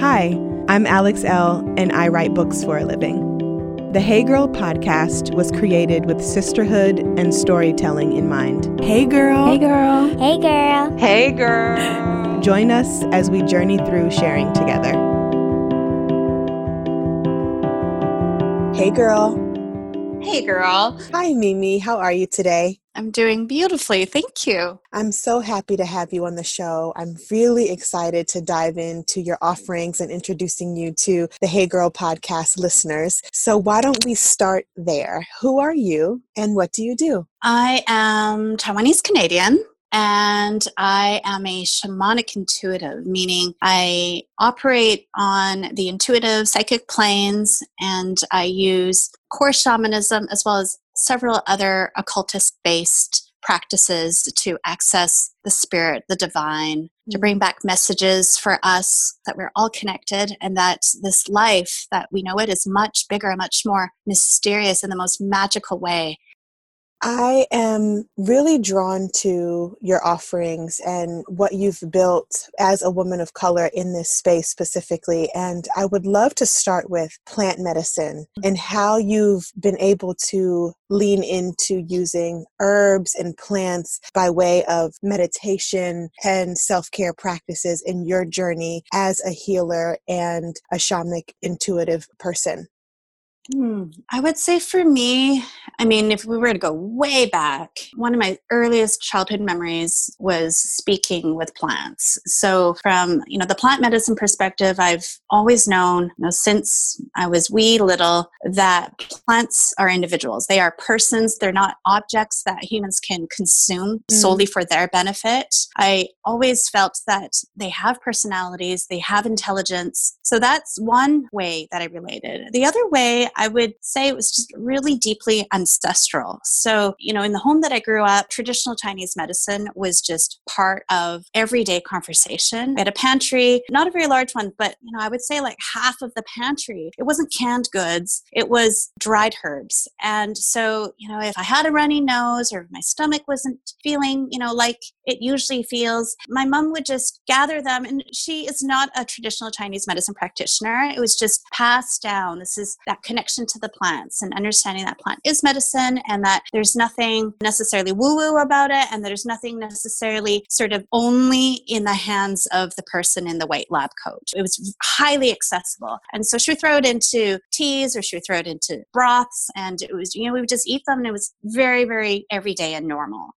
Hi, I'm Alex Elle, and I write books for a living. The Hey Girl podcast was created with sisterhood and storytelling in mind. Hey, girl. Hey, girl. Hey, girl. Hey, girl. Join us as we journey through sharing together. Hey, girl. Hey, girl. Hi, Mimi. How are you today? I'm doing beautifully. Thank you. I'm so happy to have you on the show. I'm really excited to dive into your offerings and introducing you to the Hey Girl podcast listeners. So, why don't we start there? Who are you and what do you do? I am Taiwanese Canadian and I am a shamanic intuitive, meaning I operate on the intuitive psychic planes and I use core shamanism as well as several other occultist based practices to access the spirit, the divine, to bring mm. back messages for us that we're all connected and that this life that we know it is much bigger, much more mysterious in the most magical way. I am really drawn to your offerings and what you've built as a woman of color in this space specifically. And I would love to start with plant medicine mm. and how you've been able to lean into using herbs and plants by way of meditation and self care practices in your journey as a healer and a shamanic intuitive person. Hmm. I would say for me, I mean, if we were to go way back, one of my earliest childhood memories was speaking with plants. So, from you know the plant medicine perspective, I've always known, you know, since I was wee little, that plants are individuals. They are persons. They're not objects that humans can consume mm. solely for their benefit. I always felt that they have personalities, they have intelligence. So that's one way that I related. The other way I would say it was just really deeply ancestral. So, you know, in the home that I grew up, traditional Chinese medicine was just part of everyday conversation. We had a pantry, not a very large one, but, you know, I would say like half of the pantry, it wasn't canned goods, it was dried herbs. And so, you know, if I had a runny nose or my stomach wasn't feeling, you know, like it usually feels, my mom would just gather them. And she is not a traditional Chinese medicine practitioner. It was just passed down. This is that connection connection to the plants and understanding that plant is medicine and that there's nothing necessarily woo woo about it and there's nothing necessarily sort of only in the hands of the person in the white lab coat. It was highly accessible. And so she would throw it into teas or she would throw it into broths and it was, you know, we would just eat them and it was very, very everyday and normal.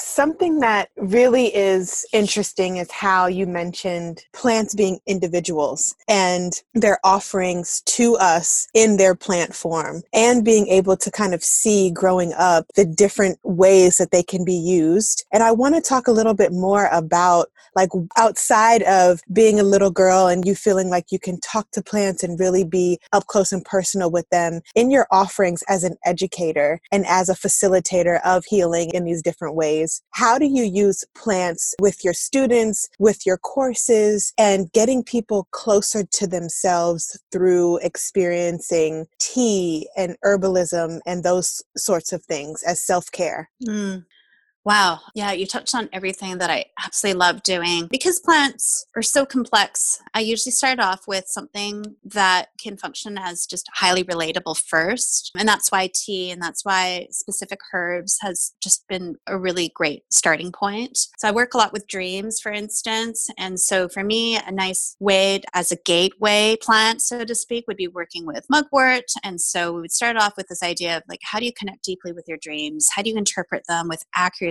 Something that really is interesting is how you mentioned plants being individuals and their offerings to us in their plant form, and being able to kind of see growing up the different ways that they can be used. And I want to talk a little bit more about like outside of being a little girl and you feeling like you can talk to plants and really be up close and personal with them in your offerings as an educator and as a facilitator of healing in these different ways. How do you use plants with your students, with your courses, and getting people closer to themselves through experiencing tea and herbalism and those sorts of things as self care? Mm. Wow. Yeah, you touched on everything that I absolutely love doing. Because plants are so complex, I usually start off with something that can function as just highly relatable first. And that's why tea and that's why specific herbs has just been a really great starting point. So I work a lot with dreams, for instance. And so for me, a nice way as a gateway plant, so to speak, would be working with mugwort. And so we would start off with this idea of like, how do you connect deeply with your dreams? How do you interpret them with accuracy?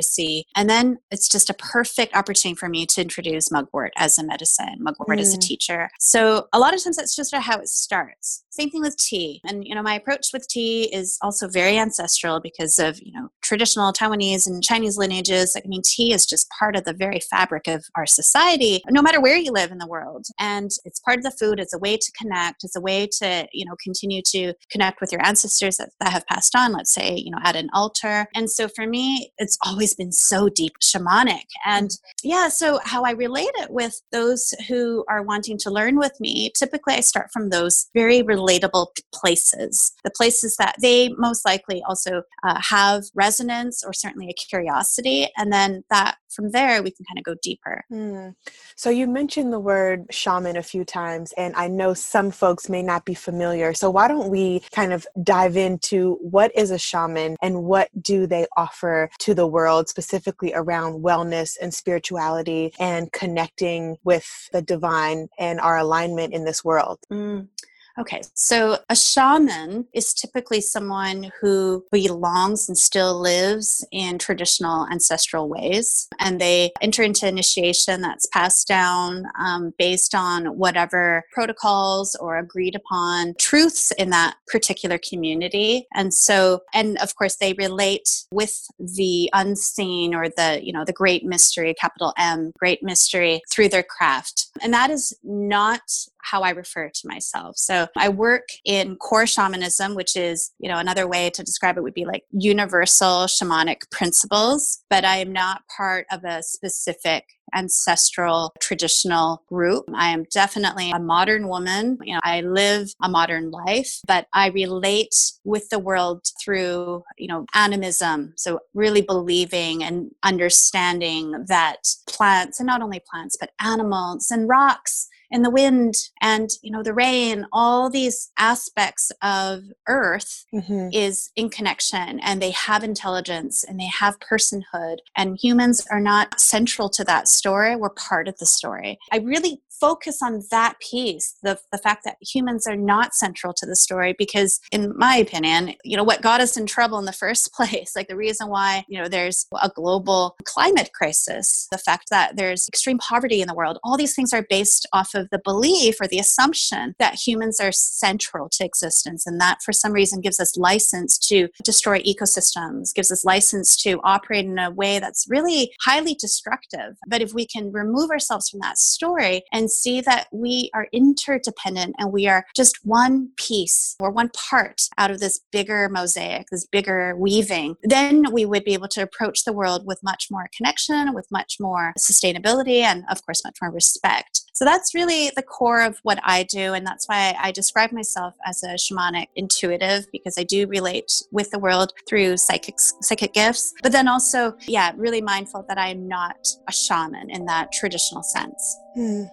And then it's just a perfect opportunity for me to introduce mugwort as a medicine, mugwort mm. as a mm. teacher. So a lot of times that's just how it starts. Same thing with tea. And, you know, my approach with tea is also very ancestral because of, you know, traditional Taiwanese and Chinese lineages. I mean, tea is just part of the very fabric of our society, no matter where you live in the world. And it's part of the food. It's a way to connect. It's a way to, you know, continue to connect with your ancestors that, that have passed on, let's say, you know, at an altar. And so for me, it's always been so deep shamanic. And yeah, so how I relate it with those who are wanting to learn with me, typically I start from those very relatable places, the places that they most likely also uh, have resonance or certainly a curiosity. And then that from there we can kind of go deeper. Mm. So you mentioned the word shaman a few times, and I know some folks may not be familiar. So why don't we kind of dive into what is a shaman and what do they offer to the world, specifically around wellness and spirituality and connecting with the divine and our alignment in this world? Mm. Okay, so a shaman is typically someone who belongs and still lives in traditional ancestral ways, and they enter into initiation that's passed down um, based on whatever protocols or agreed upon truths in that particular community. And so, and of course, they relate with the unseen or the, you know, the great mystery, capital M, great mystery through their craft. And that is not how I refer to myself. So I work in core shamanism, which is, you know, another way to describe it would be like universal shamanic principles, but I am not part of a specific ancestral traditional group. I am definitely a modern woman. You know, I live a modern life, but I relate with the world through, you know, animism. So really believing and understanding that plants and not only plants, but animals and rocks and the wind and you know the rain all these aspects of earth mm-hmm. is in connection and they have intelligence and they have personhood and humans are not central to that story we're part of the story i really focus on that piece the, the fact that humans are not central to the story because in my opinion you know what got us in trouble in the first place like the reason why you know there's a global climate crisis the fact that there's extreme poverty in the world all these things are based off of the belief or the assumption that humans are central to existence and that for some reason gives us license to destroy ecosystems gives us license to operate in a way that's really highly destructive but if we can remove ourselves from that story and see that we are interdependent and we are just one piece or one part out of this bigger mosaic, this bigger weaving, then we would be able to approach the world with much more connection, with much more sustainability, and of course, much more respect. So that's really the core of what I do. And that's why I describe myself as a shamanic intuitive because I do relate with the world through psychic, psychic gifts. But then also, yeah, really mindful that I am not a shaman in that traditional sense. Mm.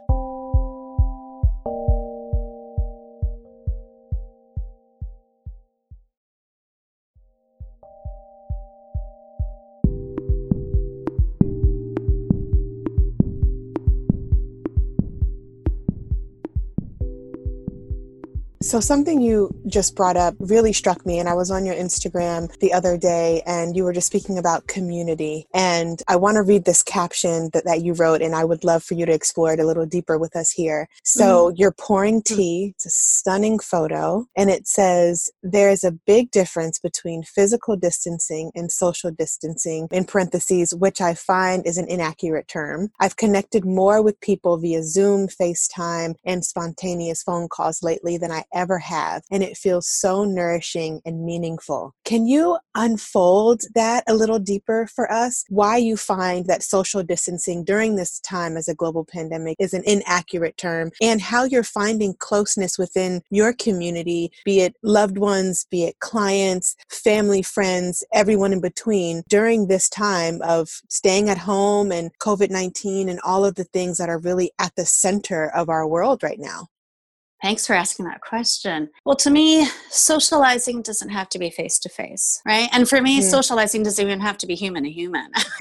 So, something you just brought up really struck me, and I was on your Instagram the other day, and you were just speaking about community. And I want to read this caption that, that you wrote, and I would love for you to explore it a little deeper with us here. So, mm-hmm. you're pouring tea, it's a stunning photo, and it says, There is a big difference between physical distancing and social distancing, in parentheses, which I find is an inaccurate term. I've connected more with people via Zoom, FaceTime, and spontaneous phone calls lately than I ever have. And it feels so nourishing and meaningful. Can you unfold that a little deeper for us? Why you find that social distancing during this time as a global pandemic is an inaccurate term, and how you're finding closeness within your community, be it loved ones, be it clients, family, friends, everyone in between, during this time of staying at home and COVID 19 and all of the things that are really at the center of our world right now? Thanks for asking that question. Well, to me, socializing doesn't have to be face to face, right? And for me, mm. socializing doesn't even have to be human to human.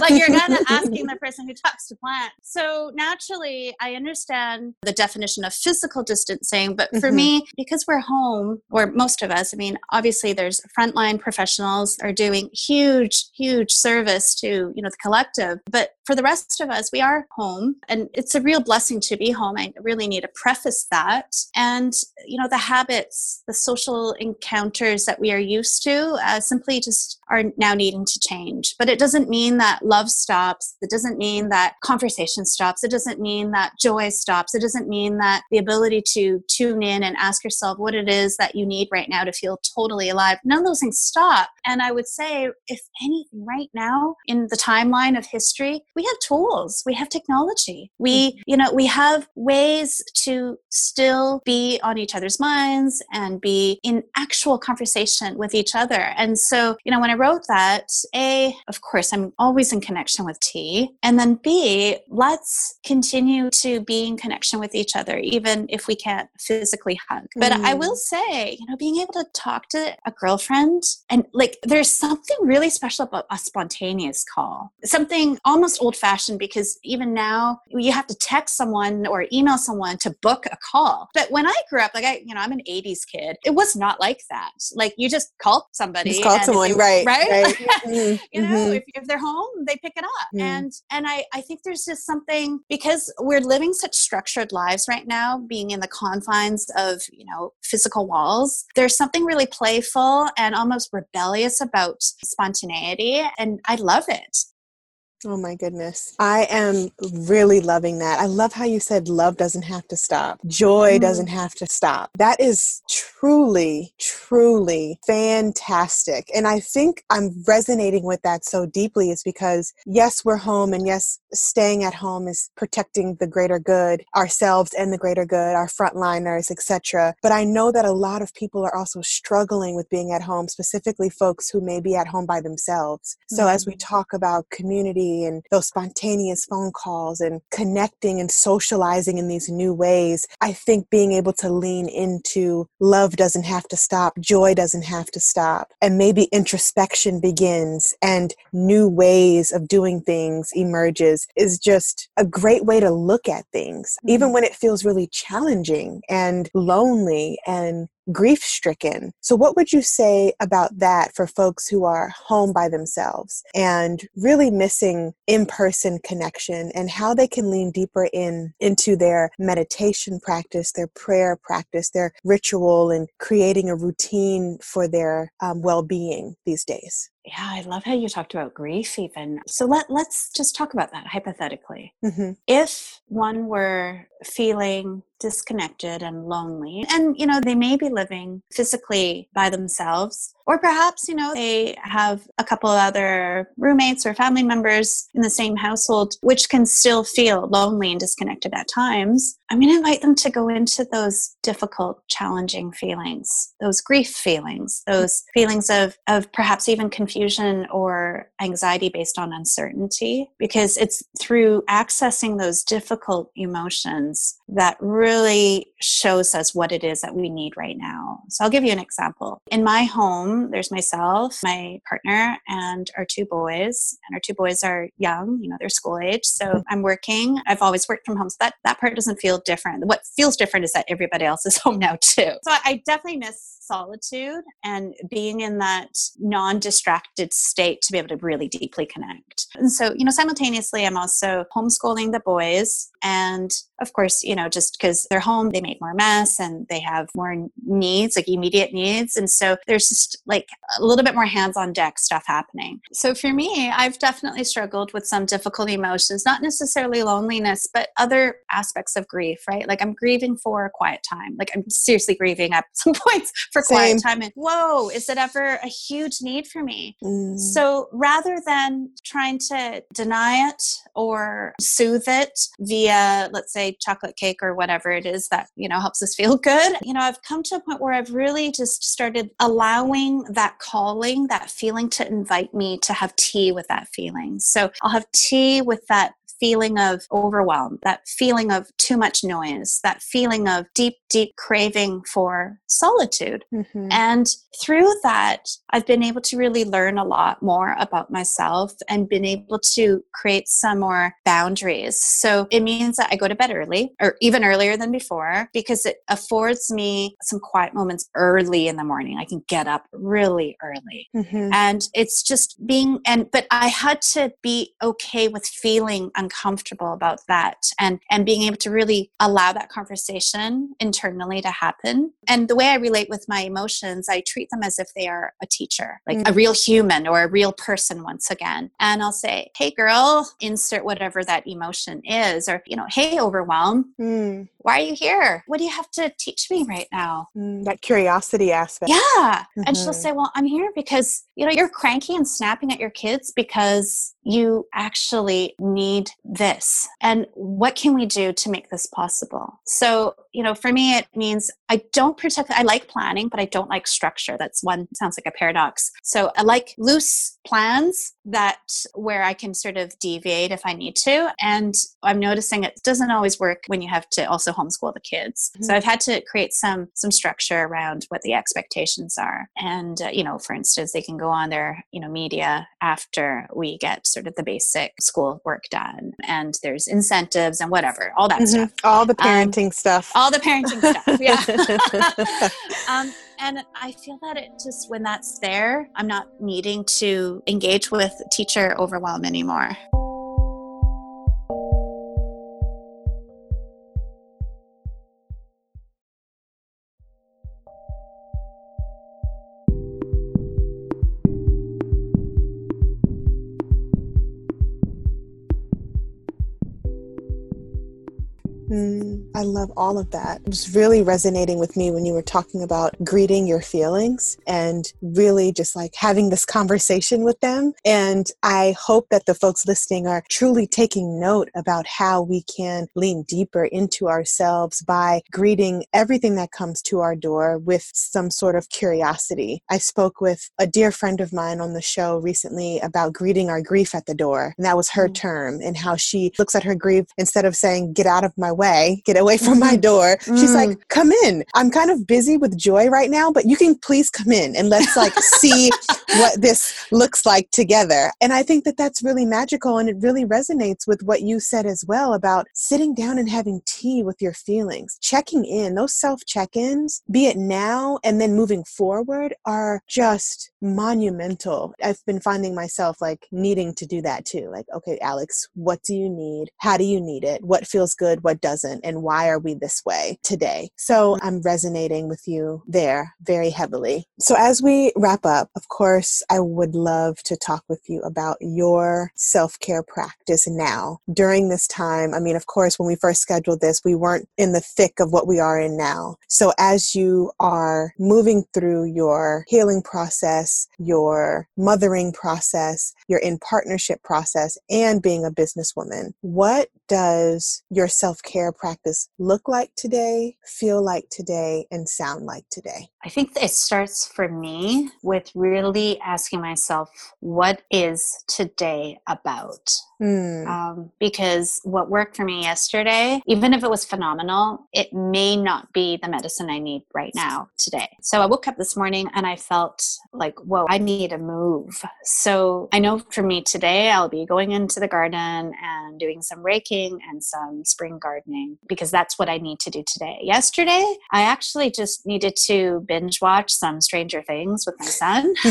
like you're kind of asking the person who talks to plant. So naturally, I understand the definition of physical distancing, but for mm-hmm. me, because we're home, or most of us, I mean, obviously there's frontline professionals are doing huge, huge service to, you know, the collective. But for the rest of us, we are home and it's a real blessing to be home. I really need to preface that. And you know the habits the social encounters that we are used to uh, simply just are now needing to change. But it doesn't mean that love stops. It doesn't mean that conversation stops. It doesn't mean that joy stops. It doesn't mean that the ability to tune in and ask yourself what it is that you need right now to feel totally alive. None of those things stop. And i would say if anything right now in the timeline of history we have tools, we have technology. We, mm-hmm. you know, we have ways to still be on each other's minds and be in actual conversation with each other. And so, you know, when I wrote that, A, of course, I'm always in connection with tea. And then B, let's continue to be in connection with each other, even if we can't physically hug. But mm. I will say, you know, being able to talk to a girlfriend and like there's something really special about a spontaneous call. Something almost old fashioned because even now you have to text someone or email someone to book a call. But when I grew up, like I, you know, I'm an 80s kid, it was not like that. Like you just called somebody. Just call someone, right? Right. right. mm-hmm. you know, mm-hmm. if, if they're home, they pick it up. Mm. And and I, I think there's just something because we're living such structured lives right now, being in the confines of, you know, physical walls, there's something really playful and almost rebellious about spontaneity. And I love it. Oh my goodness. I am really loving that. I love how you said love doesn't have to stop. Joy doesn't have to stop. That is truly, truly fantastic. And I think I'm resonating with that so deeply is because yes, we're home and yes, staying at home is protecting the greater good, ourselves and the greater good, our frontliners, etc. But I know that a lot of people are also struggling with being at home, specifically folks who may be at home by themselves. So mm. as we mm. talk about community and those spontaneous phone calls and connecting and socializing in these new ways, I think being able to lean into love doesn't have to stop, joy doesn't have to stop, and maybe introspection begins and new ways of doing things emerges is just a great way to look at things, even mm-hmm. when it feels really challenging and lonely and grief stricken. So, what would you say about that for folks who are home by themselves and really missing in person connection and how they can lean deeper in into their meditation practice, their prayer practice, their ritual, and creating a routine for their um, well being these days? Yeah, I love how you talked about grief even. So let let's just talk about that hypothetically. Mm-hmm. If one were feeling disconnected and lonely. And you know they may be living physically by themselves or perhaps you know they have a couple of other roommates or family members in the same household which can still feel lonely and disconnected at times. I'm going to invite them to go into those difficult challenging feelings those grief feelings those feelings of of perhaps even confusion or anxiety based on uncertainty because it's through accessing those difficult emotions that really shows us what it is that we need right now so i'll give you an example in my home there's myself, my partner, and our two boys. And our two boys are young, you know, they're school age. So. I'm working. I've always worked from home. So that, that part doesn't feel different. What feels different is that everybody else is home now too. So I definitely miss solitude and being in that non distracted state to be able to really deeply connect. And so, you know, simultaneously, I'm also homeschooling the boys. And of course, you know, just because they're home, they make more mess and they have more needs, like immediate needs. And so there's just like a little bit more hands on deck stuff happening. So for me, I've definitely struggled with some difficult emotions, not necessarily loneliness, but other aspects of grief, right? Like I'm grieving for a quiet time. Like I'm seriously grieving at some points for Same. quiet time. And whoa, is it ever a huge need for me? Mm. So rather than trying to deny it or soothe it via, let's say, chocolate cake or whatever it is that, you know, helps us feel good, you know, I've come to a point where I've really just started allowing that calling, that feeling to invite me to have tea with that feeling. So I'll have tea with that feeling of overwhelm, that feeling of too much noise, that feeling of deep, deep craving for solitude. Mm-hmm. And through that, I've been able to really learn a lot more about myself and been able to create some more boundaries. So it means that I go to bed early or even earlier than before because it affords me some quiet moments early in the morning. I can get up really early. Mm-hmm. And it's just being, and, but I had to be okay with feeling uncomfortable uncomfortable about that and and being able to really allow that conversation internally to happen and the way i relate with my emotions i treat them as if they are a teacher like mm. a real human or a real person once again and i'll say hey girl insert whatever that emotion is or you know hey overwhelm mm. Why are you here? What do you have to teach me right now? Mm, that curiosity aspect. Yeah. Mm-hmm. And she'll mm-hmm. say, well, I'm here because, you know, you're cranky and snapping at your kids because you actually need this. And what can we do to make this possible? So, you know, for me, it means I don't protect, I like planning, but I don't like structure. That's one, sounds like a paradox. So I like loose plans that where I can sort of deviate if I need to. And I'm noticing it doesn't always work when you have to also homeschool the kids. Mm-hmm. So I've had to create some some structure around what the expectations are. And uh, you know, for instance, they can go on their you know media after we get sort of the basic school work done, and there's incentives and whatever, all that mm-hmm. stuff, all the um, parenting um, stuff, all the parenting stuff. Yeah. um, and I feel that it just when that's there, I'm not needing to engage with teacher overwhelm anymore. Love all of that. It was really resonating with me when you were talking about greeting your feelings and really just like having this conversation with them. And I hope that the folks listening are truly taking note about how we can lean deeper into ourselves by greeting everything that comes to our door with some sort of curiosity. I spoke with a dear friend of mine on the show recently about greeting our grief at the door. And that was her mm. term and how she looks at her grief instead of saying, get out of my way way, get away from my door. Mm. She's like, mm. come in. I'm kind of busy with joy right now, but you can please come in and let's like see what this looks like together. And I think that that's really magical and it really resonates with what you said as well about sitting down and having tea with your feelings, checking in. Those self check ins, be it now and then moving forward, are just monumental. I've been finding myself like needing to do that too. Like, okay, Alex, what do you need? How do you need it? What feels good? What doesn't? And why are we this way today? So I'm resonating with you there very heavily. So as we wrap up, of course, I would love to talk with you about your self care practice now during this time. I mean, of course, when we first scheduled this, we weren't in the thick of what we are in now. So as you are moving through your healing process, your mothering process, your in partnership process, and being a businesswoman. What does your self care practice look like today, feel like today, and sound like today? I think it starts for me with really asking myself, what is today about? Mm. Um, because what worked for me yesterday, even if it was phenomenal, it may not be the medicine I need right now today. So I woke up this morning and I felt like, whoa, I need a move. So I know for me today, I'll be going into the garden and doing some raking and some spring gardening because that's what I need to do today. Yesterday, I actually just needed to binge watch some Stranger Things with my son.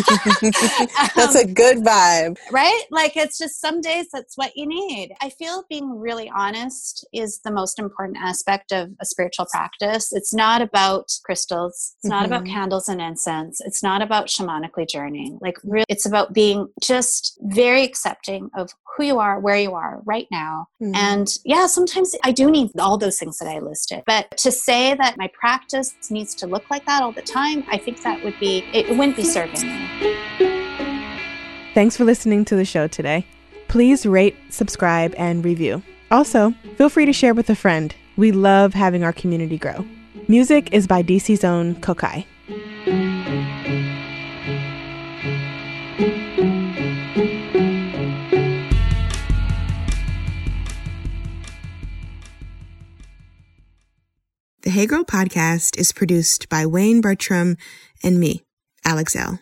that's um, a good vibe. Right? Like it's just some days that's what you need. I feel being really honest is the most important aspect of a spiritual practice. It's not about crystals, it's not mm-hmm. about candles and incense, it's not about shamanically journeying. Like really it's about being just very accepting of who you are, where you are right now. Mm-hmm. And yeah, sometimes I do need all those things that I listed. But to say that my practice needs to look like that all the time, I think that would be, it wouldn't be serving me. Thanks for listening to the show today. Please rate, subscribe, and review. Also, feel free to share with a friend. We love having our community grow. Music is by DC's own Kokai. The Hey Girl podcast is produced by Wayne Bertram and me, Alex Elle.